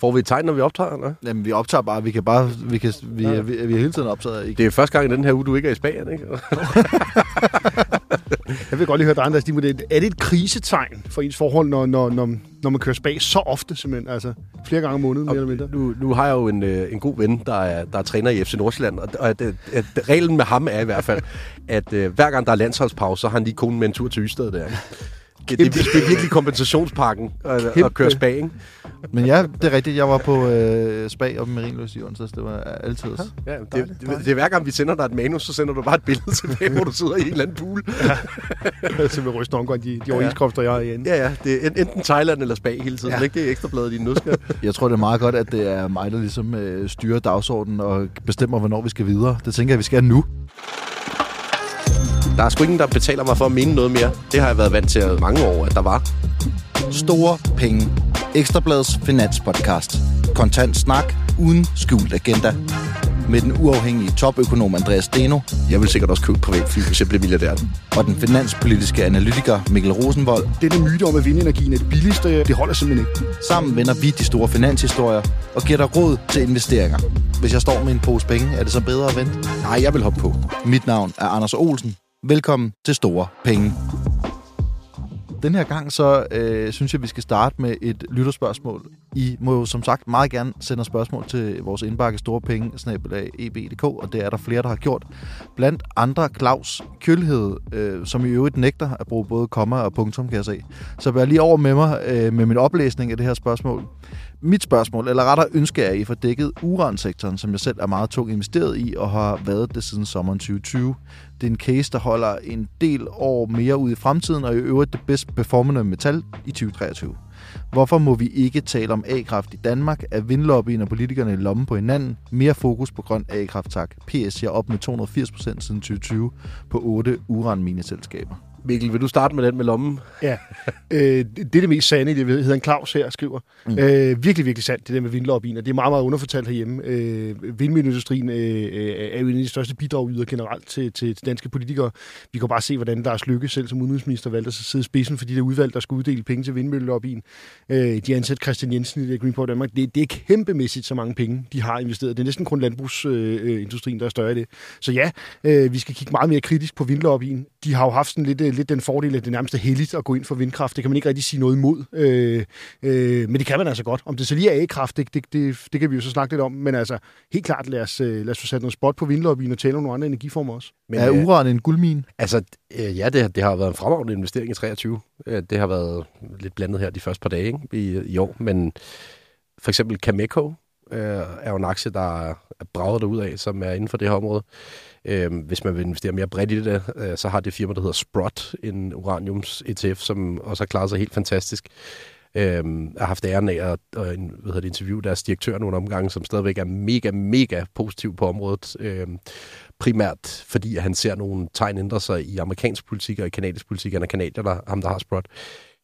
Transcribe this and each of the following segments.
Får vi et tegn, når vi optager, eller? Jamen, vi optager bare. Vi kan bare... Vi, kan, vi, ja. vi, vi er hele tiden optaget. Ikke? Det er første gang i den her uge, du ikke er i Spanien, ikke? Jeg vil godt lige høre dig, Andreas. Er det et krisetegn for ens forhold, når, når, når, når man kører spag så ofte, simpelthen? Altså flere gange om måneden, mere eller mindre? Nu, nu har jeg jo en, øh, en god ven, der er, der er træner i FC Nordsjælland, og, og at, at, at, reglen med ham er i hvert fald, at uh, hver gang der er landsholdspause, så har han lige konen med en tur til Ystad der. Det, det, det er virkelig kompensationspakken at, at køre spag, ikke? Men ja, det er rigtigt. Jeg var på øh, spag op i Marienløs i onsdags. Det var altid. Ja, det, det, det, det, er hver gang, vi sender dig et manus, så sender du bare et billede tilbage, hvor du sidder i en eller anden pool. Ja. Er simpelthen ryste omgang, de, de overenskomster, jeg har igen. Ja, ja. Det er enten Thailand eller spag hele tiden. Ja. Ikke? Det er ekstrabladet i nødskab. Jeg tror, det er meget godt, at det er mig, der ligesom øh, styrer dagsordenen og bestemmer, hvornår vi skal videre. Det tænker jeg, vi skal nu. Der er sgu ingen, der betaler mig for at mene noget mere. Det har jeg været vant til mange år, at der var. Store penge. Ekstrabladets finanspodcast. Kontant snak uden skjult agenda. Med den uafhængige topøkonom Andreas Steno. Jeg vil sikkert også købe privatfly, hvis jeg bliver milliardær. Og den finanspolitiske analytiker Mikkel Rosenvold. Det myte om, at vindenergien er det billigste, det holder simpelthen ikke. Sammen vender vi de store finanshistorier og giver dig råd til investeringer. Hvis jeg står med en pose penge, er det så bedre at vente? Nej, jeg vil hoppe på. Mit navn er Anders Olsen. Velkommen til Store Penge. Den her gang så øh, synes jeg, vi skal starte med et lytterspørgsmål. I må jo som sagt meget gerne sende spørgsmål til vores indbakke store penge, eb.dk, og det er der flere, der har gjort. Blandt andre Claus Kølhed, øh, som i øvrigt nægter at bruge både komma og punktum, kan jeg se. Så vær lige over med mig øh, med min oplæsning af det her spørgsmål. Mit spørgsmål, eller rettere ønske er, at I får dækket uransektoren, som jeg selv er meget tungt investeret i og har været det siden sommeren 2020. Det er en case, der holder en del år mere ud i fremtiden, og i øvrigt det bedst performende metal i 2023. Hvorfor må vi ikke tale om A-kraft i Danmark? Er vindlobbyen og politikerne i lommen på hinanden? Mere fokus på grøn A-kraft, tak. PS, jeg op med 280% siden 2020 på 8 uranmineselskaber. Mikkel, vil du starte med den med lommen? Ja, øh, det er det mest sande, det hedder en Claus her, skriver. Mm. Øh, virkelig, virkelig sandt, det der med vindlobbyen, og det er meget, meget underfortalt herhjemme. Øh, vindmølleindustrien øh, er jo en af de største bidragyder generelt til, til, til danske politikere. Vi kan bare se, hvordan Lars Lykke selv som udenrigsminister valgte at sidde i spidsen for de der udvalg, der skulle uddele penge til vindmøllelobbyen. Øh, de ansat Christian Jensen i Greenport Danmark. Det, det er kæmpemæssigt så mange penge, de har investeret. Det er næsten kun landbrugsindustrien, der er større i det. Så ja, øh, vi skal kigge meget mere kritisk på vindlobbyen. De har jo haft sådan lidt, lidt den fordel, at det nærmest er heldigt at gå ind for vindkraft. Det kan man ikke rigtig sige noget imod. Øh, øh, men det kan man altså godt. Om det så lige er A-kraft, det, det, det, det kan vi jo så snakke lidt om. Men altså, helt klart, lad os, øh, lad os få sat noget spot på vindlobbyen og tale om nogle andre energiformer også. Men, er øh, uran en guldmine? Altså, øh, ja, det, det har været en fremragende investering i 23. Det har været lidt blandet her de første par dage ikke? I, i år. Men for eksempel Cameco, øh, er jo en aktie, der er braget ud af, som er inden for det her område. Øh, hvis man vil investere mere bredt i det, øh, så har det firma, der hedder Sprott, en uraniums ETF, som også har klaret sig helt fantastisk. Øh, jeg har haft æren af at, at hvad hedder det, interviewe deres direktør nogle omgange, som stadigvæk er mega, mega positiv på området. Øh, primært fordi han ser nogle tegn ændre sig i amerikansk politik og i kanadisk politik. Han er kanadier, der, ham der har Sprott.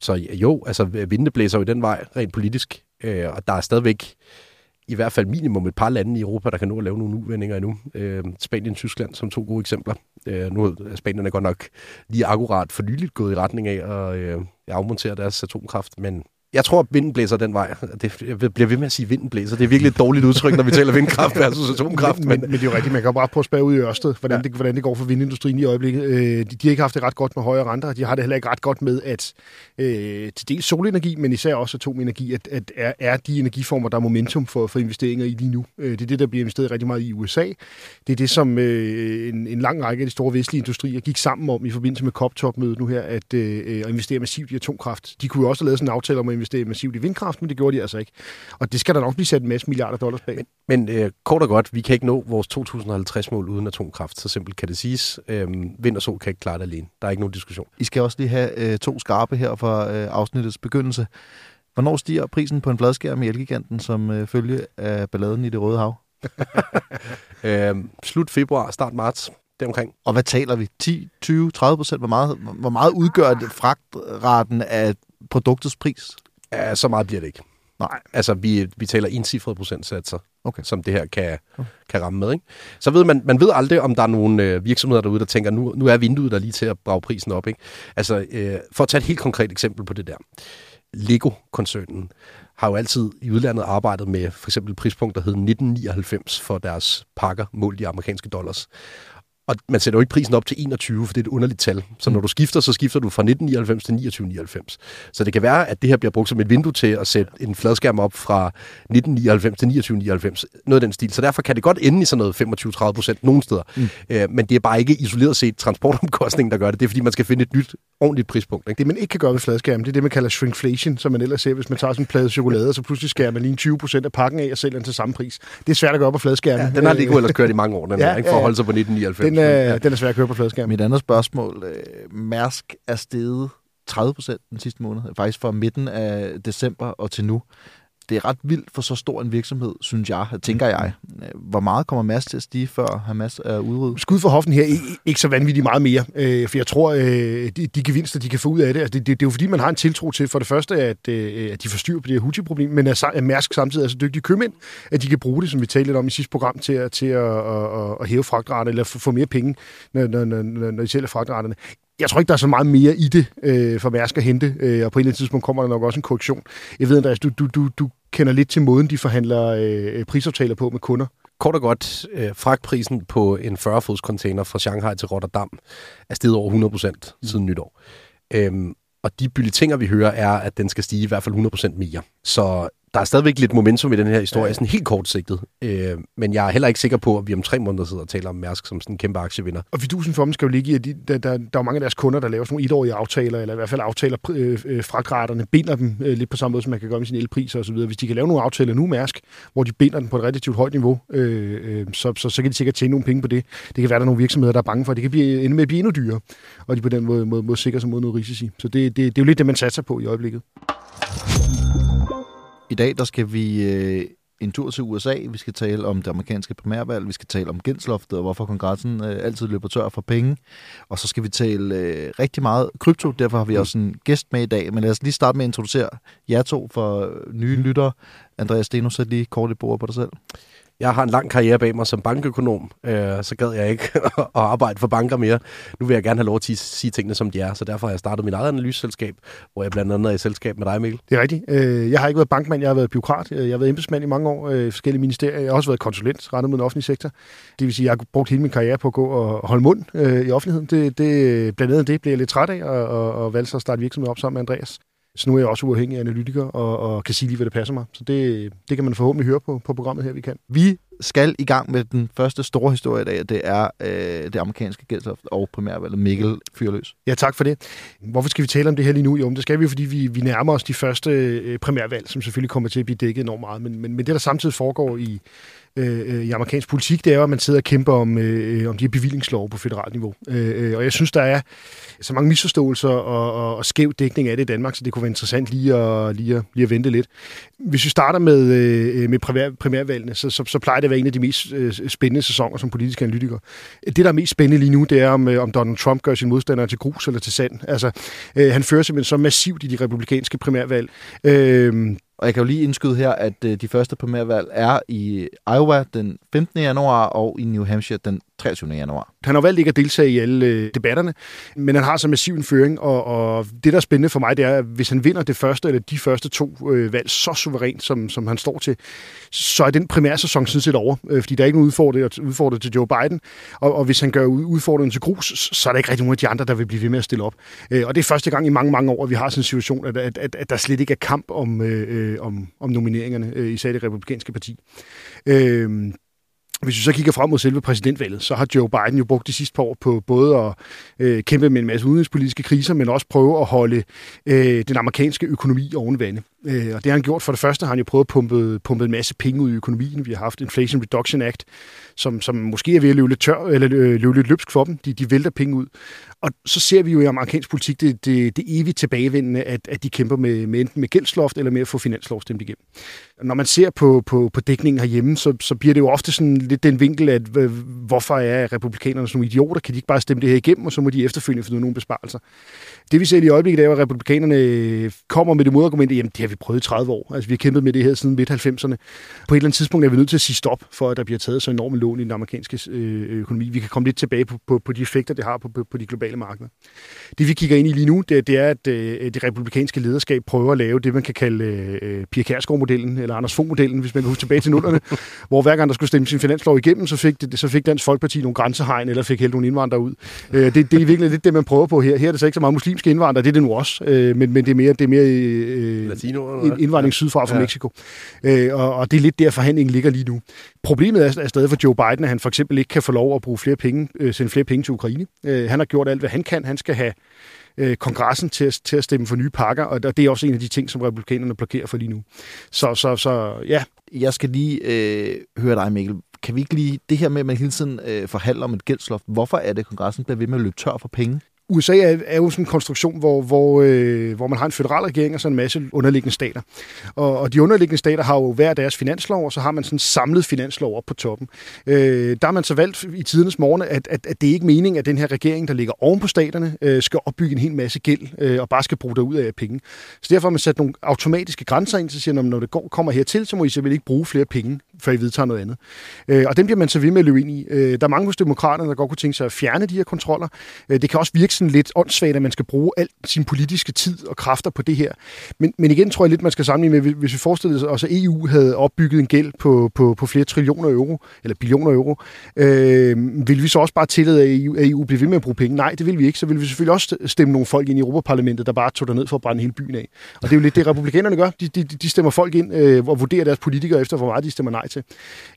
Så jo, altså vindene blæser jo i den vej, rent politisk. Øh, og der er stadigvæk i hvert fald minimum et par lande i Europa, der kan nå at lave nogle uvendinger endnu. Øh, Spanien og Tyskland som to gode eksempler. Øh, nu er Spanien godt nok lige akkurat for nyligt gået i retning af at øh, afmontere deres atomkraft, men jeg tror, at vinden blæser den vej. Det, jeg bliver ved med at sige, at vinden blæser. Det er virkelig et dårligt udtryk, når vi taler vindkraft versus atomkraft. Men, men, men, det er jo rigtigt. Man kan bare prøve at spørge ud i Ørsted, hvordan, ja. det, hvordan det går for vindindustrien i øjeblikket. Øh, de, de har ikke haft det ret godt med højere renter. De har det heller ikke ret godt med, at øh, til dels solenergi, men især også atomenergi, at, at er, er de energiformer, der er momentum for, for investeringer i lige nu. Øh, det er det, der bliver investeret rigtig meget i USA. Det er det, som øh, en, en lang række af de store vestlige industrier gik sammen om i forbindelse med COP-topmødet nu her, at øh, at investere massivt i atomkraft. De kunne jo også have lavet sådan en aftale om at investere massivt i vindkraft, men det gjorde de altså ikke. Og det skal der nok blive sat en masse milliarder dollars bag. Men, men øh, kort og godt, vi kan ikke nå vores 2050-mål uden atomkraft. Så simpelt kan det siges. Øhm, vind og sol kan ikke klare det alene. Der er ikke nogen diskussion. I skal også lige have øh, to skarpe her fra øh, afsnittets begyndelse. Hvornår stiger prisen på en fladskærm i Elgiganten som øh, følge af balladen i det Røde Hav? øhm, slut februar, start marts omkring. Og hvad taler vi? 10, 20, 30 procent? Hvor meget, hvor meget udgør det fragtraten af produktets pris? Ja, så meget bliver det ikke. Nej. Altså, vi, vi taler encifrede procentsatser, okay. som det her kan, okay. kan ramme med. Ikke? Så ved man, man ved aldrig, om der er nogle øh, virksomheder derude, der tænker, nu, nu er vinduet der lige til at brage prisen op. Ikke? Altså, øh, for at tage et helt konkret eksempel på det der. Lego-koncernen har jo altid i udlandet arbejdet med for eksempel prispunkt, der hed 1999 for deres pakker målt i amerikanske dollars. Og man sætter jo ikke prisen op til 21, for det er et underligt tal. Så når du skifter, så skifter du fra 1999 til 2999. Så det kan være, at det her bliver brugt som et vindue til at sætte en fladskærm op fra 1999 til 2999. Noget af den stil. Så derfor kan det godt ende i sådan noget 25-30 procent nogle steder. Mm. Øh, men det er bare ikke isoleret set transportomkostningen, der gør det. Det er fordi, man skal finde et nyt, ordentligt prispunkt. Ikke? Det, man ikke kan gøre ved fladskærmen, det er det, man kalder shrinkflation, som man ellers ser, hvis man tager sådan en plade chokolade, og så pludselig skærer man lige 20 procent af pakken af og sælger den til samme pris. Det er svært at gøre på fladskærmen. Ja, den har Lego ellers kørt i mange år, den ja, her, ikke? for at holde sig på 1999. Den er, den er svær at køre på fladskærm. Mit andet spørgsmål. Øh, Mærsk er steget 30 procent den sidste måned, faktisk fra midten af december og til nu. Det er ret vildt for så stor en virksomhed, synes jeg, tænker jeg. Hvor meget kommer Mads til at stige, før Hamas er udryddet? Skud for hoften her, ikke så vanvittigt meget mere, øh, for jeg tror, øh, de, de gevinster, de kan få ud af det, altså det, det, det er jo fordi, man har en tiltro til, for det første, at, øh, at de får styr på det her Houthi-problem, men at, at Mærsk samtidig er så dygtige købmænd, at de kan bruge det, som vi talte lidt om i sidste program, til, at, til at, at, at hæve fragtrater, eller få mere penge, når, når, når, når de sælger fragtraterne jeg tror ikke, der er så meget mere i det øh, for Mærsk at hente, øh, og på et eller andet tidspunkt kommer der nok også en korrektion. Jeg ved, Andreas, du, du, du, du kender lidt til måden, de forhandler øh, prisaftaler på med kunder. Kort og godt, øh, fragtprisen på en 40-fods container fra Shanghai til Rotterdam er steget over 100 procent mm. siden nytår. Øhm, og de bylletinger, vi hører, er, at den skal stige i hvert fald 100 procent mere. Så der er stadigvæk lidt momentum i den her historie, ja. sådan helt kortsigtet. Øh, men jeg er heller ikke sikker på, at vi om tre måneder sidder og taler om Mærsk som sådan en kæmpe aktievinder. Og fidusen for dem skal jo ligge i, at de, der, der, der er mange af deres kunder, der laver sådan nogle etårige aftaler, eller i hvert fald aftaler øh, øh, fragtraterne, binder dem øh, lidt på samme måde, som man kan gøre med sine elpriser osv. Hvis de kan lave nogle aftaler nu, Mærsk, hvor de binder den på et relativt højt niveau, øh, øh, så, så, så kan de sikkert tjene nogle penge på det. Det kan være, der er nogle virksomheder, der er bange for, at det kan blive, ende med at blive endnu dyrere, og de på den måde må, må sikre sig mod noget risici. Så det, det, det er jo lidt det, man satser på i øjeblikket. I dag der skal vi øh, en tur til USA. Vi skal tale om det amerikanske primærvalg. Vi skal tale om gældsloftet og hvorfor kongressen øh, altid løber tør for penge. Og så skal vi tale øh, rigtig meget krypto. Derfor har vi også en gæst med i dag. Men lad os lige starte med at introducere jer to for nye lyttere. Andreas Steno, sæt lige kort i bordet på dig selv. Jeg har en lang karriere bag mig som bankøkonom, øh, så gad jeg ikke at arbejde for banker mere. Nu vil jeg gerne have lov til at sige tingene, som de er, så derfor har jeg startet mit eget analyseselskab, hvor jeg blandt andet er i selskab med dig, Mikkel. Det er rigtigt. Øh, jeg har ikke været bankmand, jeg har været byråkrat. Øh, jeg har været embedsmand i mange år øh, i forskellige ministerier. Jeg har også været konsulent rettet mod den offentlige sektor. Det vil sige, at jeg har brugt hele min karriere på at gå og holde mund i offentligheden. Det, det, blandt andet det bliver jeg lidt træt af, og, og, og valgte så at starte virksomhed op sammen med Andreas. Så nu er jeg også uafhængig analytiker og, og kan sige lige, hvad det passer mig. Så det, det kan man forhåbentlig høre på, på programmet her, vi kan. Vi skal i gang med den første store historie i dag, det er øh, det amerikanske gældsloft og primærvalget. Mikkel Fyrløs. Ja, tak for det. Hvorfor skal vi tale om det her lige nu? Jo, det skal vi jo, fordi vi, vi nærmer os de første øh, primærvalg, som selvfølgelig kommer til at blive dækket enormt meget. Men, men, men det, der samtidig foregår i, øh, øh i amerikansk politik, det er jo, at man sidder og kæmper om, øh, om de her bevillingslov på federalt niveau. Øh, øh, og jeg synes, der er så mange misforståelser og, og, og skæv dækning af det i Danmark, så det kunne være interessant lige at, lige at, lige at vente lidt. Hvis vi starter med, øh, med primær, primærvalgene, så, så, så plejer det være en af de mest øh, spændende sæsoner som politisk analytiker. Det, der er mest spændende lige nu, det er, om, øh, om Donald Trump gør sin modstander til grus eller til sand. Altså, øh, han fører simpelthen så massivt i de republikanske primærvalg. Øh, og jeg kan jo lige indskyde her, at øh, de første primærvalg er i Iowa den 15. januar og i New Hampshire den 23. januar. Han har valgt ikke at deltage i alle øh, debatterne, men han har så massiv en føring, og, og det, der er spændende for mig, det er, at hvis han vinder det første eller de første to øh, valg så suverænt, som, som han står til, så er den primærsæson sådan set over, øh, fordi der er ikke nogen udfordring, udfordring til Joe Biden, og, og hvis han gør udfordringen til grus, så er der ikke rigtig nogen af de andre, der vil blive ved med at stille op. Øh, og det er første gang i mange, mange år, at vi har sådan en situation, at, at, at, at der slet ikke er kamp om, øh, øh om, om nomineringerne, øh, især det republikanske parti. Øh, hvis vi så kigger frem mod selve præsidentvalget, så har Joe Biden jo brugt de sidste par år på både at øh, kæmpe med en masse udenrigspolitiske kriser, men også prøve at holde øh, den amerikanske økonomi oven vande. Øh, og det har han gjort. For det første har han jo prøvet at pumpe, pumpe en masse penge ud i økonomien. Vi har haft Inflation Reduction Act, som, som måske er ved at løbe lidt, tør, eller øh, løbe lidt løbsk for dem. De, de vælter penge ud. Og så ser vi jo i amerikansk politik det, det, det evigt tilbagevendende, at, at de kæmper med, med enten med gældsloft eller med at få finanslov stemt igennem. Når man ser på, på, på dækningen herhjemme, så, så bliver det jo ofte sådan lidt den vinkel, at øh, hvorfor er republikanerne sådan nogle idioter? Kan de ikke bare stemme det her igennem, og så må de efterfølgende finde nogle besparelser? Det vi ser i øjeblikket er, at republikanerne kommer med det modargument, at jamen, det har vi prøvet i 30 år. Altså, vi har kæmpet med det her siden midt-90'erne. På et eller andet tidspunkt er vi nødt til at sige stop, for at der bliver taget så enorme lån i den amerikanske øh, økonomi. Vi kan komme lidt tilbage på, på, på de effekter, det har på, på, på de globale markeder. Det vi kigger ind i lige nu, det, det er, at øh, det republikanske lederskab prøver at lave det, man kan kalde øh, Pia Kærsgaard-modellen, eller Anders Fogh-modellen, hvis man kan huske tilbage til nullerne, hvor hver gang der skulle stemme sin finanslov igennem, så fik, det, så fik Dansk Folkeparti nogle grænsehegn, eller fik helt nogle indvandrere ud. Øh, det, det er virkelig lidt det, man prøver på her. Her er det så ikke så meget muslimske indvandrere, det er det nu også, øh, men, men det er mere, det er mere øh, Latino, indvandring sydfra fra ja. Mexico. Øh, og, og det er lidt der, forhandlingen ligger lige nu. Problemet er, er stadig for Joe Biden, at han for eksempel ikke kan få lov at bruge flere penge, øh, sende flere penge til Ukraine. Øh, han har gjort alt, hvad han kan. Han skal have øh, kongressen til at, til at stemme for nye pakker, og det er også en af de ting, som republikanerne blokerer for lige nu. Så, så, så ja. Jeg skal lige øh, høre dig, Mikkel. Kan vi ikke lige, det her med, at man hele tiden øh, forhandler om et gældsloft, hvorfor er det, at kongressen bliver ved med at løbe tør for penge? USA er, er jo sådan en konstruktion, hvor, hvor, øh, hvor man har en federal regering og så en masse underliggende stater. Og, og de underliggende stater har jo hver deres finanslov, og så har man sådan en samlet finanslov op på toppen. Øh, der har man så valgt i tidernes morgen, at, at, at det er ikke meningen, at den her regering, der ligger oven på staterne, øh, skal opbygge en hel masse gæld øh, og bare skal bruge derud af penge. Så derfor har man sat nogle automatiske grænser ind, så siger når det går, kommer hertil, så må I simpelthen ikke bruge flere penge, før I vedtager noget andet. Øh, og den bliver man så ved med at løbe ind i. Øh, der er mange hos demokraterne, der godt kunne tænke sig at fjerne de her kontroller. Øh, det kan også virke sådan lidt åndssvagt, at man skal bruge al sin politiske tid og kræfter på det her. Men, men igen tror jeg lidt, man skal sammenligne med, hvis vi forestillede os, at EU havde opbygget en gæld på, på, på flere trillioner euro, eller billioner euro, øh, vil vi så også bare tillade, at EU, at EU bliver ved med at bruge penge? Nej, det vil vi ikke. Så vil vi selvfølgelig også stemme nogle folk ind i Europaparlamentet, der bare tog ned for at brænde hele byen af. Og det er jo lidt det, republikanerne gør. De, de, de stemmer folk ind øh, og vurderer deres politikere efter, hvor meget de stemmer nej til.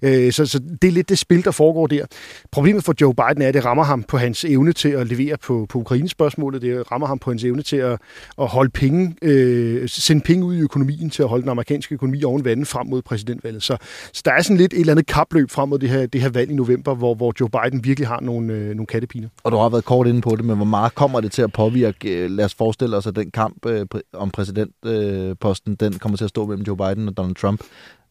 Øh, så, så det er lidt det spil, der foregår der. Problemet for Joe Biden er, at det rammer ham på hans evne til at levere på, på Ukraine-spørgsmålet. Det rammer ham på hans evne til at, at holde penge, øh, sende penge ud i økonomien, til at holde den amerikanske økonomi oven vandet frem mod præsidentvalget. Så, så der er sådan lidt et eller andet kapløb frem mod det her, det her valg i november, hvor, hvor Joe Biden virkelig har nogle, øh, nogle kattepiner. Og du har været kort inde på det, men hvor meget kommer det til at påvirke? Øh, lad os forestille os, at den kamp øh, om præsidentposten, øh, den kommer til at stå mellem Joe Biden og Donald Trump.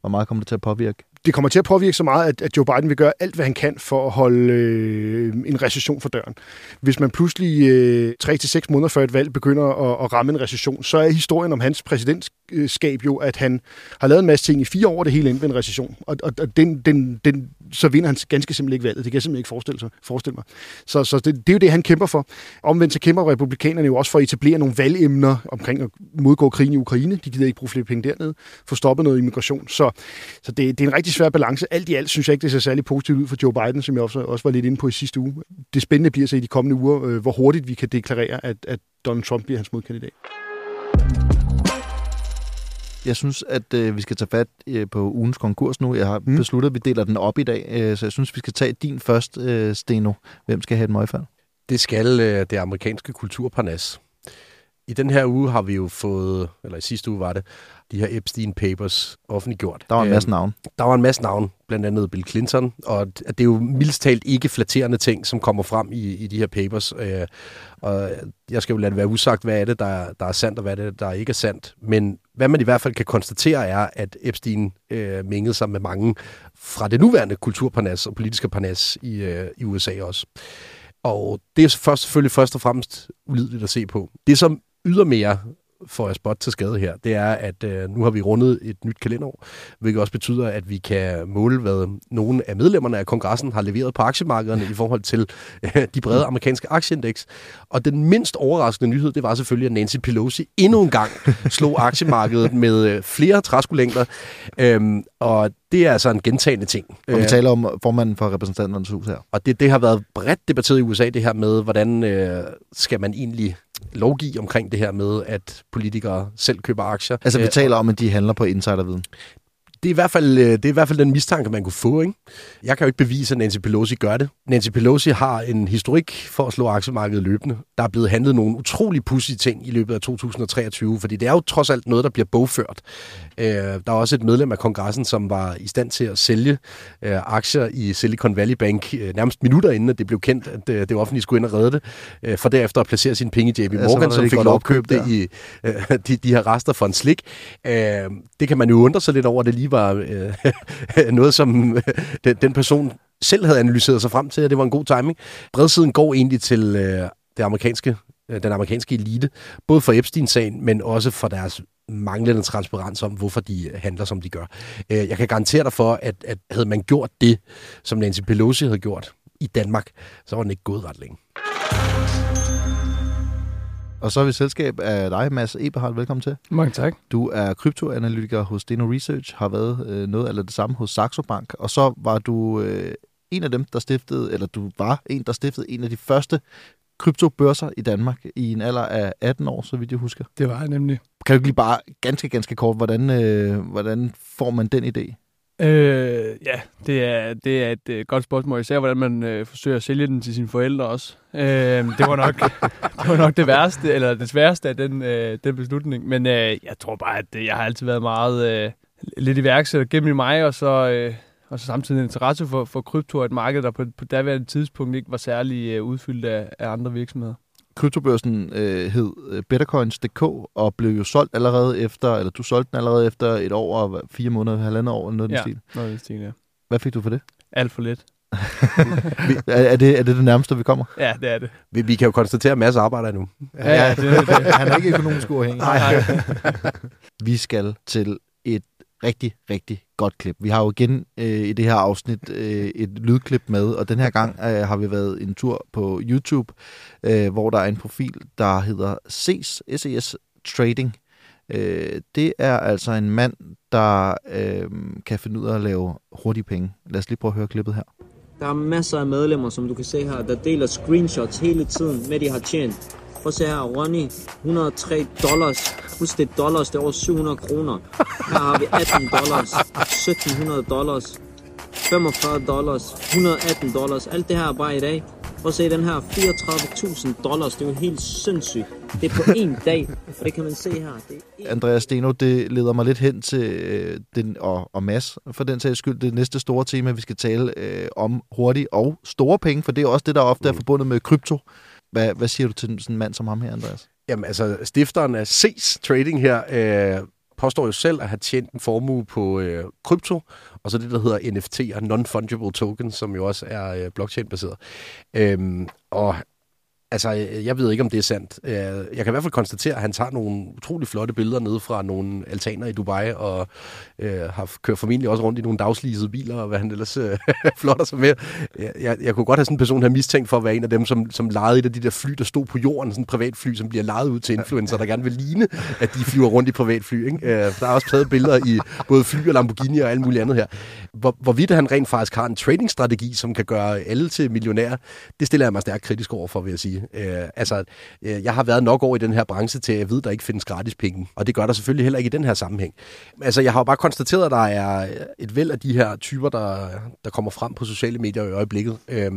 Hvor meget kommer det til at påvirke? det kommer til at påvirke så meget, at, at Joe Biden vil gøre alt, hvad han kan for at holde øh, en recession for døren. Hvis man pludselig øh, 3-6 måneder før et valg begynder at, at ramme en recession, så er historien om hans præsidentskab jo, at han har lavet en masse ting i fire år, det hele endte en recession. Og, og, og den, den, den, så vinder han ganske simpelthen ikke valget. Det kan jeg simpelthen ikke forestille, sig, forestille mig. Så, så det, det er jo det, han kæmper for. Omvendt så kæmper republikanerne jo også for at etablere nogle valgemner omkring at modgå krigen i Ukraine. De gider ikke bruge flere penge dernede. Få stoppet noget immigration. Så, så det, det er en rigtig svær balance. Alt i alt synes jeg ikke, det ser særlig positivt ud for Joe Biden, som jeg også, også var lidt inde på i sidste uge. Det spændende bliver så i de kommende uger, øh, hvor hurtigt vi kan deklarere, at, at Donald Trump bliver hans modkandidat. Jeg synes, at øh, vi skal tage fat øh, på ugens konkurs nu. Jeg har mm. besluttet, at vi deler den op i dag, øh, så jeg synes, vi skal tage din først, øh, Steno. Hvem skal have et møgfald? Det skal øh, det amerikanske kulturparnas. I den her uge har vi jo fået, eller i sidste uge var det, de her Epstein Papers offentliggjort. Der var en masse navn. Øh, der var en masse navn, blandt andet Bill Clinton, og det er jo mildst talt ikke flatterende ting, som kommer frem i, i de her papers. Øh, og jeg skal jo lade det være usagt, hvad er det, der, der er sandt, og hvad er det, der ikke er sandt. Men hvad man i hvert fald kan konstatere er, at Epstein øh, mingede sig med mange fra det nuværende kulturparnas og politiske parnas i, øh, i USA også. Og det er først, selvfølgelig først og fremmest ulideligt at se på. Det, som ydermere får jeg spot til skade her, det er, at øh, nu har vi rundet et nyt kalenderår, hvilket også betyder, at vi kan måle, hvad nogle af medlemmerne af kongressen har leveret på aktiemarkederne i forhold til øh, de brede amerikanske aktieindeks. Og den mindst overraskende nyhed, det var selvfølgelig, at Nancy Pelosi endnu en gang slog aktiemarkedet med øh, flere træskolængder. Øhm, og det er altså en gentagende ting. Og vi øh, taler om formanden for repræsentanternes hus her. Og det, det har været bredt debatteret i USA, det her med, hvordan øh, skal man egentlig lovgive omkring det her med, at politikere selv køber aktier. Altså vi taler om, at de handler på insiderviden det er, i hvert fald, øh, det er i hvert fald den mistanke, man kunne få. Ikke? Jeg kan jo ikke bevise, at Nancy Pelosi gør det. Nancy Pelosi har en historik for at slå aktiemarkedet løbende. Der er blevet handlet nogle utrolig pudsige ting i løbet af 2023, fordi det er jo trods alt noget, der bliver bogført. Øh, der er også et medlem af kongressen, som var i stand til at sælge øh, aktier i Silicon Valley Bank nærmest minutter inden, at det blev kendt, at det offentlige skulle ind og redde det, for derefter at placere sine penge i JP Morgan, ja, som fik lov at købe det i de, de her rester for en slik. Det kan man jo undre sig lidt over, det lige var øh, noget, som øh, den, den person selv havde analyseret sig frem til, at det var en god timing. Bredsiden går egentlig til øh, det amerikanske, øh, den amerikanske elite, både for Epstein-sagen, men også for deres manglende transparens om, hvorfor de øh, handler, som de gør. Øh, jeg kan garantere dig for, at, at havde man gjort det, som Nancy Pelosi havde gjort i Danmark, så var den ikke gået ret længe. Og så er vi selskab af dig, Mads Eberhardt. Velkommen til. Mange tak. Du er kryptoanalytiker hos Deno Research, har været øh, noget eller det samme hos Saxo Bank, og så var du øh, en af dem, der stiftede, eller du var en, der stiftede en af de første kryptobørser i Danmark i en alder af 18 år, så vidt jeg husker. Det var jeg nemlig. Kan du lige bare ganske, ganske kort, hvordan, øh, hvordan får man den idé? Øh, ja, det er, det er et øh, godt spørgsmål. Især hvordan man øh, forsøger at sælge den til sine forældre også. Øh, det, var nok, det var nok det værste, eller det sværeste af den, øh, den beslutning. Men øh, jeg tror bare, at øh, jeg har altid været meget øh, lidt iværksætter gennem mig, og så, øh, og så samtidig en interesse for, for krypto, et marked, der på, på daværende tidspunkt ikke var særlig øh, udfyldt af, af andre virksomheder. Kryptobørsen øh, hed øh, bettercoins.dk og blev jo solgt allerede efter, eller du solgte den allerede efter et år og fire måneder, halvandet år, eller noget ja, den stil. noget den stil, ja. Hvad fik du for det? Alt for lidt. er, er, det, er det det nærmeste, vi kommer? Ja, det er det. Vi, vi kan jo konstatere, at masser arbejder nu. Ja, ja det, det. han er ikke økonomisk uafhængig. Nej. vi skal til et rigtig, rigtig godt klip. Vi har jo igen øh, i det her afsnit øh, et lydklip med, og den her gang øh, har vi været en tur på YouTube, øh, hvor der er en profil, der hedder SES, SES Trading. Øh, det er altså en mand, der øh, kan finde ud af at lave hurtige penge. Lad os lige prøve at høre klippet her. Der er masser af medlemmer, som du kan se her, der deler screenshots hele tiden med, de har tjent. Prøv at se her, Ronny, 103 dollars. Husk, det er dollars, det er over 700 kroner. Her har vi 18 dollars, 1700 dollars, 45 dollars, 118 dollars. Alt det her er bare i dag. Prøv at se den her, 34.000 dollars. Det er jo helt sindssygt. Det er på en dag, og det kan man se her. Det er Andreas Steno, det leder mig lidt hen til øh, den, og, og Mads, for den sags skyld, det næste store tema, vi skal tale øh, om hurtigt og store penge, for det er også det, der ofte er forbundet med krypto. Hvad, hvad siger du til sådan en mand som ham her, Andreas? Jamen altså, stifteren af SES Trading her øh, påstår jo selv at have tjent en formue på øh, krypto, og så det, der hedder NFT'er, Non-Fungible Tokens, som jo også er øh, blockchain-baseret. Øhm, og altså, øh, jeg ved ikke, om det er sandt. Øh, jeg kan i hvert fald konstatere, at han tager nogle utrolig flotte billeder ned fra nogle altaner i Dubai, og øh, har kørt formentlig også rundt i nogle dagslisede biler, og hvad han ellers øh, flotter sig med. Jeg, jeg, jeg kunne godt have sådan en person her mistænkt for at være en af dem, som, som lejede et af de der fly, der stod på jorden, sådan en privatfly, som bliver lejet ud til influencer, der gerne vil ligne, at de flyver rundt i privatfly. Ikke? Øh, der er også taget billeder i både fly og Lamborghini og alt muligt andet her. Hvor, hvorvidt han rent faktisk har en tradingstrategi, som kan gøre alle til millionærer, det stiller jeg mig stærkt kritisk over for, vil jeg sige. Øh, altså, øh, jeg har været nok over i den her branche til, at jeg ved, der ikke findes gratis penge. Og det gør der selvfølgelig heller ikke i den her sammenhæng. Altså, jeg har jo bare konstateret, at der er et væld af de her typer, der, der kommer frem på sociale medier i øjeblikket. Øh,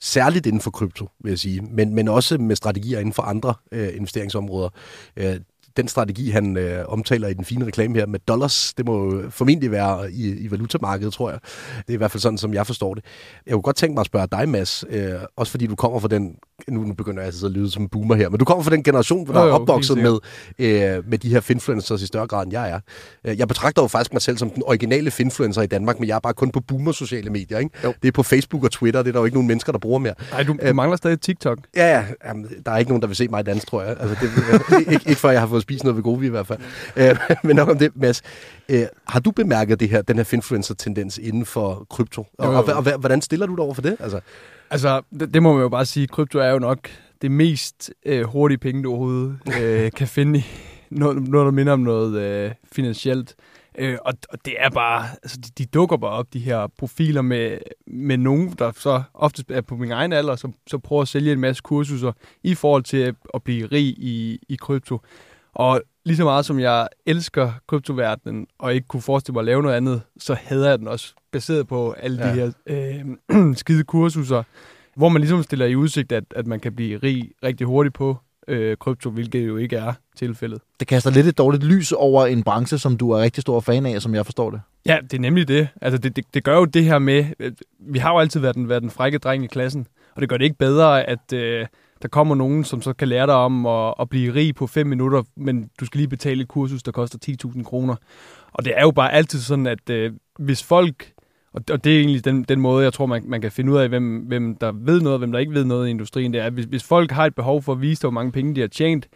særligt inden for krypto, vil jeg sige, men, men også med strategier inden for andre øh, investeringsområder. Øh, den strategi, han øh, omtaler i den fine reklame her med dollars, det må jo formentlig være i, i valutamarkedet, tror jeg. Det er i hvert fald sådan, som jeg forstår det. Jeg kunne godt tænke mig at spørge dig, Mads, øh, også fordi du kommer fra den, nu, nu begynder jeg altså at lyde som en boomer her, men du kommer fra den generation, der Jo, er opvokset med, øh, med de her finfluencers i større grad, end jeg er. Øh, Jeg betragter jo faktisk mig selv som den originale finfluencer i Danmark, men jeg er bare kun på boomer sociale medier. Ikke? Jo. Det er på Facebook og Twitter, det er der jo ikke nogen mennesker, der bruger mere. Nej, du, du mangler stadig TikTok. Ja, ja. Jamen, der er ikke nogen, der vil se mig danse, tror jeg. Altså, det, ikke, ikke, ikke før jeg har fået spist noget ved Govi i hvert fald. Øh, men nok om det, Mads. Øh, har du bemærket det her, den her finfluencer-tendens inden for krypto? Og, Jo, jo. og, og, og hvordan stiller du dig over for det? Altså, Altså, det, det må man jo bare sige. Krypto er jo nok det mest øh, hurtige penge, du overhovedet øh, kan finde i noget, noget, der minder om noget øh, finansielt. Øh, og, og det er bare, altså de, de dukker bare op, de her profiler med, med nogen, der så ofte er på min egen alder, som så prøver at sælge en masse kursuser i forhold til at, at blive rig i, i krypto. Og lige så meget som jeg elsker kryptoverdenen, og ikke kunne forestille mig at lave noget andet, så hader jeg den også, baseret på alle ja. de her øh, skide kursuser, hvor man ligesom stiller i udsigt, at, at man kan blive rig rigtig hurtigt på øh, krypto, hvilket jo ikke er tilfældet. Det kaster lidt et dårligt lys over en branche, som du er rigtig stor fan af, som jeg forstår det. Ja, det er nemlig det. Altså, det, det, det gør jo det her med... øh, Vi har jo altid været den, været den frække dreng i klassen, og det gør det ikke bedre, at øh, der kommer nogen, som så kan lære dig om at, at blive rig på 5 minutter, men du skal lige betale et kursus, der koster 10.000 kroner. Og det er jo bare altid sådan, at øh, hvis folk... Og og det er egentlig den, den måde, jeg tror, man, man kan finde ud af, hvem, hvem der ved noget, og hvem der ikke ved noget i industrien. Det er, at hvis, hvis folk har et behov for at vise dig, hvor mange penge de har tjent,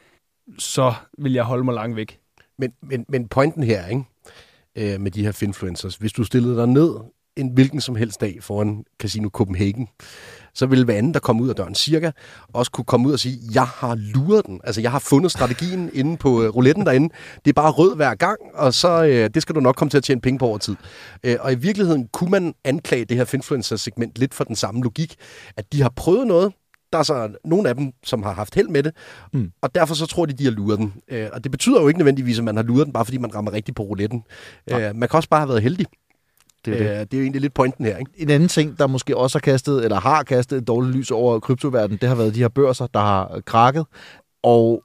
så vil jeg holde mig langt væk. Men, men, men pointen her, ikke? Øh, med de her finfluencers, hvis du stillede dig ned en hvilken som helst dag foran Casino Copenhagen, så ville hver anden, der kom ud af døren cirka, også kunne komme ud og sige, jeg har luret den. Altså, jeg har fundet strategien inde på uh, rouletten derinde. Det er bare rød hver gang, og så uh, det skal du nok komme til at tjene penge på over tid. Uh, og i virkeligheden kunne man anklage det her Finfluencer-segment lidt for den samme logik, at de har prøvet noget, der er så nogle af dem, som har haft held med det, mm. og derfor så tror de, de har luret den. Uh, og det betyder jo ikke nødvendigvis, at man har luret den, bare fordi man rammer rigtigt på rouletten. Uh, man kan også bare have været heldig. Det er, det. Øh, det er jo egentlig lidt pointen her. Ikke? En anden ting, der måske også har kastet, eller har kastet et dårligt lys over kryptoverdenen, det har været de her børser, der har krakket. Og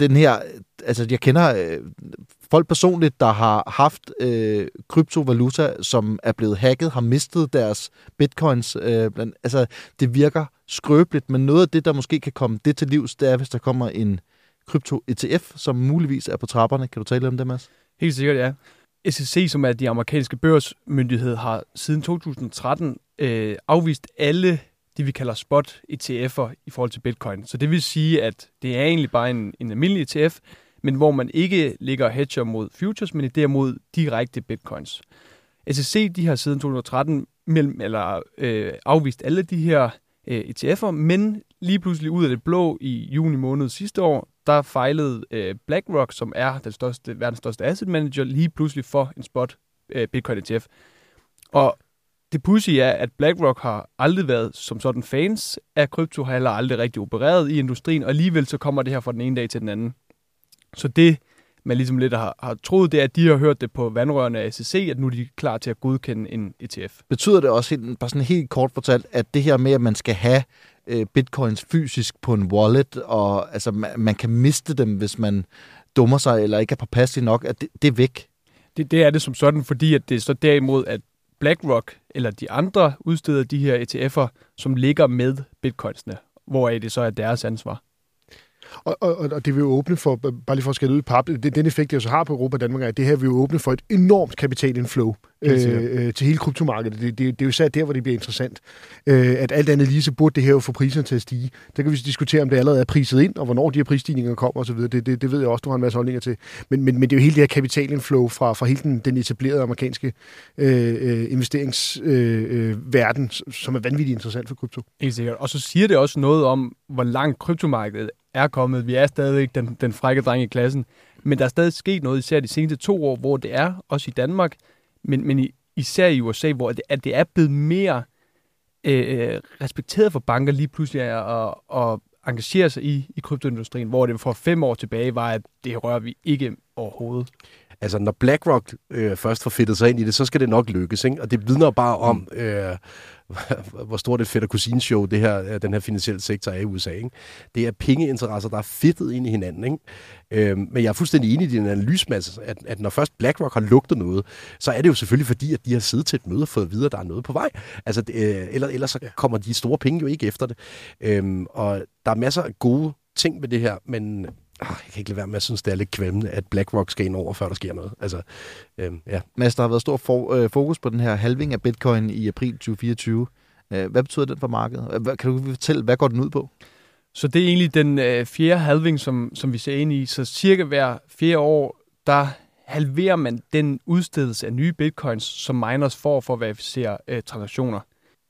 den her, altså jeg kender øh, folk personligt, der har haft øh, kryptovaluta, som er blevet hacket, har mistet deres bitcoins. Øh, blandt, altså det virker skrøbeligt, men noget af det, der måske kan komme det til livs, det er, hvis der kommer en krypto-ETF, som muligvis er på trapperne. Kan du tale om det, Mads? Helt sikkert, ja. SEC, som er de amerikanske børsmyndighed, har siden 2013 øh, afvist alle det, vi kalder spot ETF'er i forhold til bitcoin. Så det vil sige, at det er egentlig bare en, en almindelig ETF, men hvor man ikke ligger hedger mod futures, men derimod direkte bitcoins. SEC de har siden 2013 mellem, eller, øh, afvist alle de her øh, ETF'er, men lige pludselig ud af det blå i juni måned sidste år, der fejlede øh, BlackRock, som er den største, verdens største asset manager, lige pludselig for en spot øh, Bitcoin ETF. Og det pussy er, at BlackRock har aldrig været som sådan fans af krypto, har heller aldrig rigtig opereret i industrien, og alligevel så kommer det her fra den ene dag til den anden. Så det, man ligesom lidt har, har troet, det er, at de har hørt det på vandrørene af SEC, at nu er de klar til at godkende en ETF. Betyder det også, helt, bare sådan helt kort fortalt, at det her med, at man skal have øh, bitcoins fysisk på en wallet, og altså, man, man kan miste dem, hvis man dummer sig, eller ikke er påpasselig nok, at det, det er væk? Det, det er det som sådan, fordi at det er så derimod, at BlackRock eller de andre udsteder de her ETF'er, som ligger med bitcoinsene, hvor det så er deres ansvar. Og, og, og det vil jo åbne for, bare lige for at skære ud i pap, det, den effekt, det så har på Europa og Danmark, er, at det her vil jo åbne for et enormt kapitalinflow øh, øh, til hele kryptomarkedet. Det, det, det er jo især der, hvor det bliver interessant. Øh, at alt andet lige, så burde det her jo få priserne til at stige. Der kan vi diskutere, om det allerede er priset ind, og hvornår de her prisstigninger kommer osv. Det, det, det ved jeg også, du har en masse holdninger til. Men, men, men det er jo hele det her kapitalinflow fra, fra hele den, den etablerede amerikanske øh, øh investeringsverden, øh, øh, som er vanvittigt interessant for krypto. Helt sikkert. Og så siger det også noget om, hvor langt kryptomarkedet er kommet. Vi er stadig den, den frække dreng i klassen. Men der er stadig sket noget, især de seneste to år, hvor det er, også i Danmark, men, men især i USA, hvor det, at det er blevet mere øh, øh, respekteret for banker lige pludselig at, at, at engagere sig i, i kryptoindustrien, hvor det for fem år tilbage var, at det rører vi ikke overhovedet. Altså, når BlackRock øh, først får fedtet sig ind i det, så skal det nok lykkes, ikke? Og det vidner bare om, mm. øh, hvor stort et fedt kusinshow det her, øh, den her finansielle sektor er i USA. Ikke? Det er pengeinteresser, der er fedtet ind i hinanden. Ikke? Øhm, men jeg er fuldstændig enig i din analysemasse, at, at når først BlackRock har lugtet noget, så er det jo selvfølgelig fordi, at de har siddet til et møde og fået at vide, at der er noget på vej. Altså, øh, eller, ellers så kommer de store penge jo ikke efter det. Øhm, og der er masser af gode ting med det her, men jeg kan ikke lade være med at synes, det er lidt kvæmmende, at BlackRock skal ind over, før der sker noget. Altså, øhm, ja. Mads, der har været stor for, øh, fokus på den her halving af bitcoin i april 2024. Øh, hvad betyder den for markedet? Kan du fortælle, hvad går den ud på? Så det er egentlig den øh, fjerde halving, som, som vi ser ind i. Så cirka hver fjerde år, der halverer man den udstedelse af nye bitcoins, som miners får for at verificere øh, transaktioner.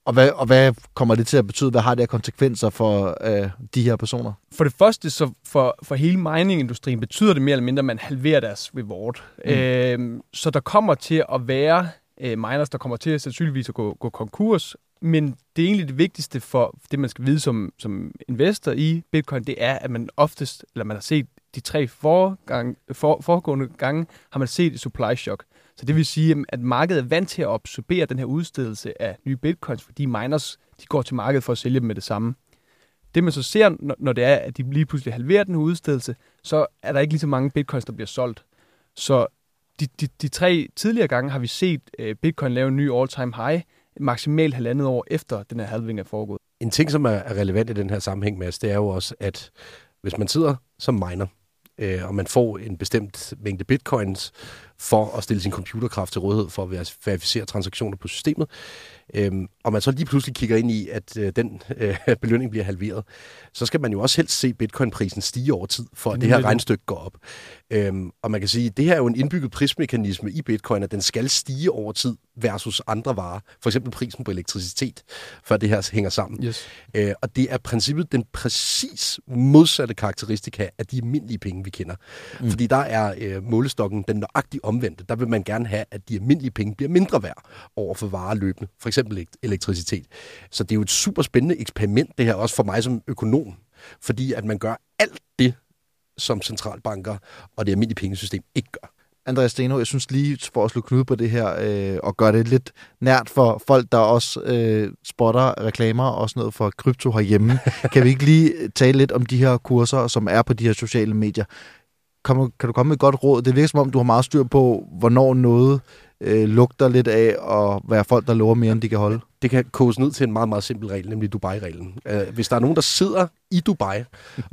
Og hvad, og hvad kommer det til at betyde? Hvad har det af konsekvenser for øh, de her personer? For det første, så for, for hele miningindustrien betyder det mere eller mindre, at man halverer deres reward. Mm. Øh, så der kommer til at være øh, miners, der kommer til at sandsynligvis at gå, gå konkurs. Men det er egentlig det vigtigste for det, man skal vide som, som investor i Bitcoin, det er, at man oftest, eller man har set de tre forgang, for, foregående gange, har man set et supply shock. Så det vil sige, at markedet er vant til at absorbere den her udstedelse af nye bitcoins, fordi miners de går til markedet for at sælge dem med det samme. Det man så ser, når det er, at de lige pludselig halverer den her udstedelse, så er der ikke lige så mange bitcoins, der bliver solgt. Så de, de, de tre tidligere gange har vi set uh, bitcoin lave en ny all-time high, maksimalt halvandet år efter den her halving er foregået. En ting, som er relevant i den her sammenhæng, Mads, det er jo også, at hvis man sidder som miner, øh, og man får en bestemt mængde bitcoins, for at stille sin computerkraft til rådighed for at verificere transaktioner på systemet. Øhm, og man så lige pludselig kigger ind i, at øh, den øh, belønning bliver halveret, så skal man jo også helst se bitcoin-prisen stige over tid, for at det her regnstykke går op. Øhm, og man kan sige, at det her er jo en indbygget prismekanisme i bitcoin, at den skal stige over tid versus andre varer. For eksempel prisen på elektricitet, før det her hænger sammen. Yes. Øh, og det er princippet den præcis modsatte karakteristika af de almindelige penge, vi kender. Mm. Fordi der er øh, målestokken den nøjagtigt omvendte. Der vil man gerne have, at de almindelige penge bliver mindre værd over for varer løbende. For eksempel elektricitet. Så det er jo et super spændende eksperiment, det her også for mig som økonom. Fordi at man gør alt det, som centralbanker og det almindelige pengesystem ikke gør. Andreas Steno, jeg synes lige for at slå knude på det her øh, og gøre det lidt nært for folk, der også øh, spotter reklamer og sådan noget for krypto herhjemme. kan vi ikke lige tale lidt om de her kurser, som er på de her sociale medier? Kan, kan du komme med et godt råd? Det virker som om, du har meget styr på, hvornår noget øh, lugter lidt af at være folk, der lover mere, end de kan holde? Det kan koges ned til en meget, meget simpel regel, nemlig Dubai-reglen. Øh, hvis der er nogen, der sidder i Dubai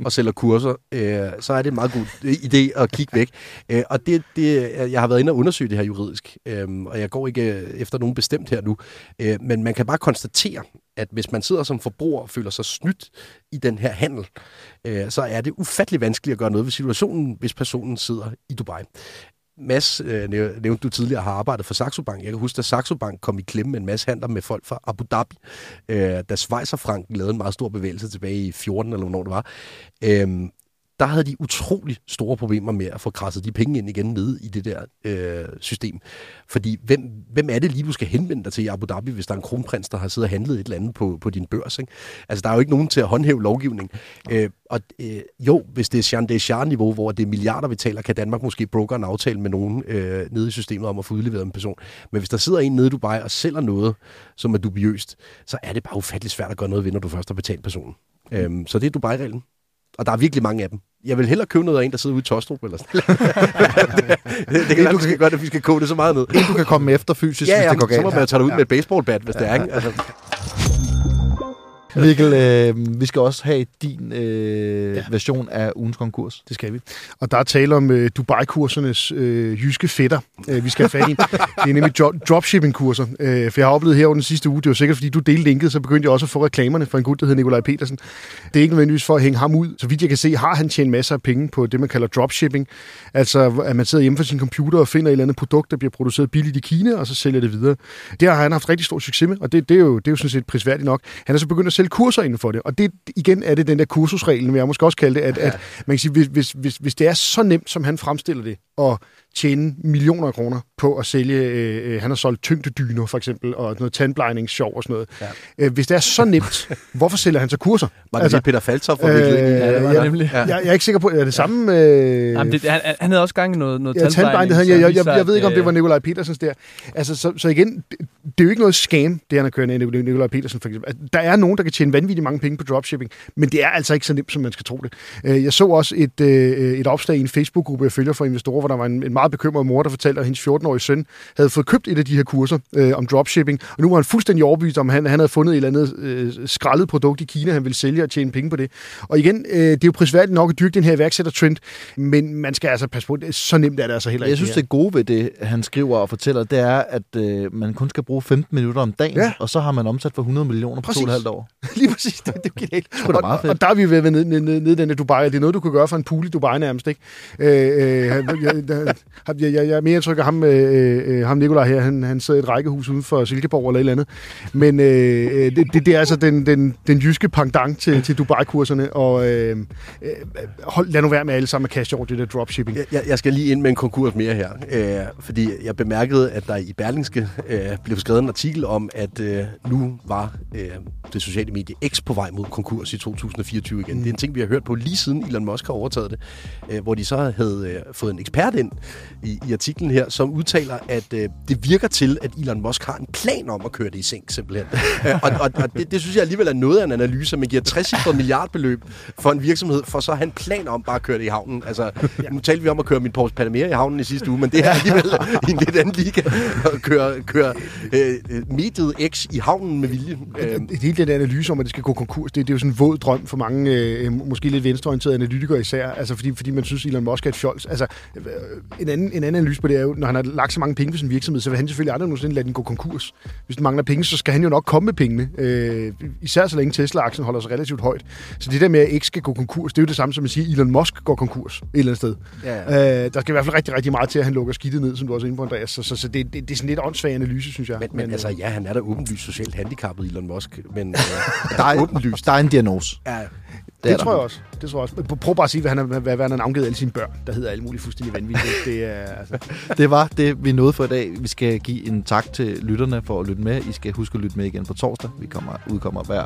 og sælger kurser, øh, så er det en meget god idé at kigge væk. Øh, og det, det, jeg har været inde og undersøge det her juridisk, øh, og jeg går ikke øh, efter nogen bestemt her nu, øh, men man kan bare konstatere, at hvis man sidder som forbruger og føler sig snydt i den her handel, øh, så er det ufattelig vanskeligt at gøre noget ved situationen, hvis personen sidder i Dubai. Mads, øh, nævnte du tidligere, har arbejdet for Saxo Bank. Jeg kan huske, at Saxo Bank kom i klemme med en masse handler med folk fra Abu Dhabi, øh, da Schweizerfranken lavede en meget stor bevægelse tilbage i 14 eller hvornår det var. Øh, der havde de utrolig store problemer med at få krasset de penge ind igen nede i det der øh, system. Fordi hvem, hvem er det lige, du skal henvende dig til i Abu Dhabi, hvis der er en kronprins, der har siddet og handlet et eller andet på, på din børs? Ikke? Altså, der er jo ikke nogen til at håndhæve lovgivning. Øh, og øh, jo, hvis det er Jean Deschamps-niveau, hvor det er milliarder, vi taler, kan Danmark måske broker en aftale med nogen øh, nede i systemet om at få udleveret en person. Men hvis der sidder en nede i Dubai og sælger noget, som er dubiøst, så er det bare ufattelig svært at gøre noget ved, når du først har betalt personen. Øh, så det er Dubai-reglen. Og der er virkelig mange af dem. Jeg vil hellere købe noget af en, der sidder ude i Tostrup. Eller sådan. det, det, det kan du kan godt, at vi skal kode det så meget ned. En, du kan komme efter fysisk, ja, hvis det går galt. så må man tage dig ud ja. med et baseballbat, hvis ja, det er. Ikke? Altså. Mikkel, øh, vi skal også have din øh, ja. version af ugens konkurs. Det skal vi. Og der er tale om øh, Dubai-kursernes øh, jyske fætter, øh, vi skal have fat i. det er nemlig dropshipping-kurser. Øh, for jeg har oplevet her over den sidste uge, det var sikkert fordi du delte linket, så begyndte jeg også at få reklamerne for en gut, der hedder Nikolaj Petersen. Det er ikke nødvendigvis for at hænge ham ud. Så vidt jeg kan se, har han tjent masser af penge på det, man kalder dropshipping. Altså, at man sidder hjemme for sin computer og finder et eller andet produkt, der bliver produceret billigt i Kina, og så sælger det videre. Det har han haft rigtig stor succes med, og det, det, er, jo, det er jo sådan set prisværdigt nok. Han er så begyndt at sælge kurser inden for det. Og det igen er det den der kursusreglen, vil jeg måske også kalde det, at, ja. at man kan sige, hvis, hvis, hvis, hvis det er så nemt, som han fremstiller det, og tjene millioner af kroner på at sælge, øh, han har solgt tyngdedyner for eksempel, og noget tandblejningsshow og sådan noget. Ja. Øh, hvis det er så nemt, hvorfor sælger han så kurser? Var det altså, Peter Faltoff for øh, ja, det var ja, nemlig. Ja. Jeg, jeg er ikke sikker på, er det samme... Øh, Jamen, det, han, han havde også gang i noget, noget ja, tandblejning. Jeg, jeg, jeg, jeg ved ikke, om det var Nikolaj Petersens der. Altså, så, så igen, det, det er jo ikke noget scam, det han har kørt ind i Nikolaj Petersen for eksempel. Der er nogen, der kan tjene vanvittigt mange penge på dropshipping, men det er altså ikke så nemt, som man skal tro det. Øh, jeg så også et, et opslag i en Facebook-gruppe, jeg følger for investorer, hvor der var en, en meget bekymret mor, der fortalte, at hendes 14-årige søn havde fået købt et af de her kurser øh, om dropshipping, og nu var han fuldstændig overbevist om, at han, han havde fundet et eller andet øh, skrællet produkt i Kina, han ville sælge og tjene penge på det. Og igen, øh, det er jo prisværdigt nok at dyrke den her iværksættertrend, men man skal altså passe på, det. så nemt er det altså heller ikke. Jeg synes, det gode ved det, han skriver og fortæller, det er, at øh, man kun skal bruge 15 minutter om dagen, ja. og så har man omsat for 100 millioner på to og et halvt år. Lige præcis, det, det er genialt. Det er meget fedt. Og, og der er vi ved ned, ned, ned, ned den Dubai, det er noget, du kan gøre for en pool i Dubai nærmest, ikke? Øh, øh, jeg, jeg, jeg, jeg, jeg er mere indtryk af ham, øh, Øh, øh, ham Nikolaj her, han, han sidder i et rækkehus uden for Silkeborg eller et eller andet. Men øh, øh det, det, det er altså den, den, den jyske pendant til, til Dubai-kurserne, og øh, øh hold, lad nu være med alle sammen at kaste over det der dropshipping. Jeg, jeg skal lige ind med en konkurs mere her, øh, fordi jeg bemærkede, at der i Berlingske øh, blev skrevet en artikel om, at øh, nu var øh, det sociale medie X på vej mod konkurs i 2024 igen. Mm. Det er en ting, vi har hørt på lige siden Elon Musk har overtaget det, øh, hvor de så havde øh, fået en ekspert ind i, i artiklen her, som udtaler, at øh, det virker til, at Elon Musk har en plan om at køre det i seng, simpelthen. øh, og og, og det, det synes jeg alligevel er noget af en analyse, man giver 60 milliardbeløb for en virksomhed, for så at have en plan om bare at køre det i havnen. Altså, ja. nu talte vi om at køre min Porsche Panamera i havnen i sidste uge, men det er alligevel i en lidt anden liga at køre, køre øh, øh, øh, mediet X i havnen med vilje. Øh, Øh, hele den analyse om, at det skal gå konkurs, det, det er jo sådan en våd drøm for mange, øh, måske lidt venstreorienterede analytikere især, altså fordi, fordi man synes, Elon Musk er et fjols. Altså, øh, en, anden, en anden analyse på det er jo, når han har lagt så mange penge på sin virksomhed, så vil han selvfølgelig aldrig nogensinde lade den gå konkurs. Hvis den mangler penge, så skal han jo nok komme med pengene. Øh, især så længe Tesla-aktien holder sig relativt højt. Så det der med, at ikke skal gå konkurs, det er jo det samme som at sige, at Elon Musk går konkurs et eller andet sted. ja. Øh, der skal i hvert fald rigtig, rigtig meget til, at han lukker skidtet ned, som du også er inde på, Andreas. Så, så, så det, det, det er sådan lidt åndssvag analyse, synes jeg. Men, men øh, altså, ja, han er da åbenlyst socialt handicappet, Elon Musk. Men øh, Der er, åbenlyst. der er en diagnose. ja, Det, det tror jeg også. Det tror jeg også. Prøv- bare at sige, hvad han, har, hvad, hvad han har navngivet alle sine børn, der hedder alle mulige fuldstændig vanvittigt. Det er, altså, Det var det, vi nåede for i dag. Vi skal give en tak til lytterne for at lytte med. I skal huske at lytte med igen på torsdag. Vi kommer, udkommer hver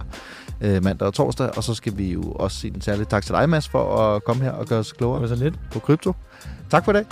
øh, mandag og torsdag. Og så skal vi jo også sige en særlig tak til dig, Mads, for at komme her og gøre os klogere Det var så lidt. på krypto. Tak for i dag.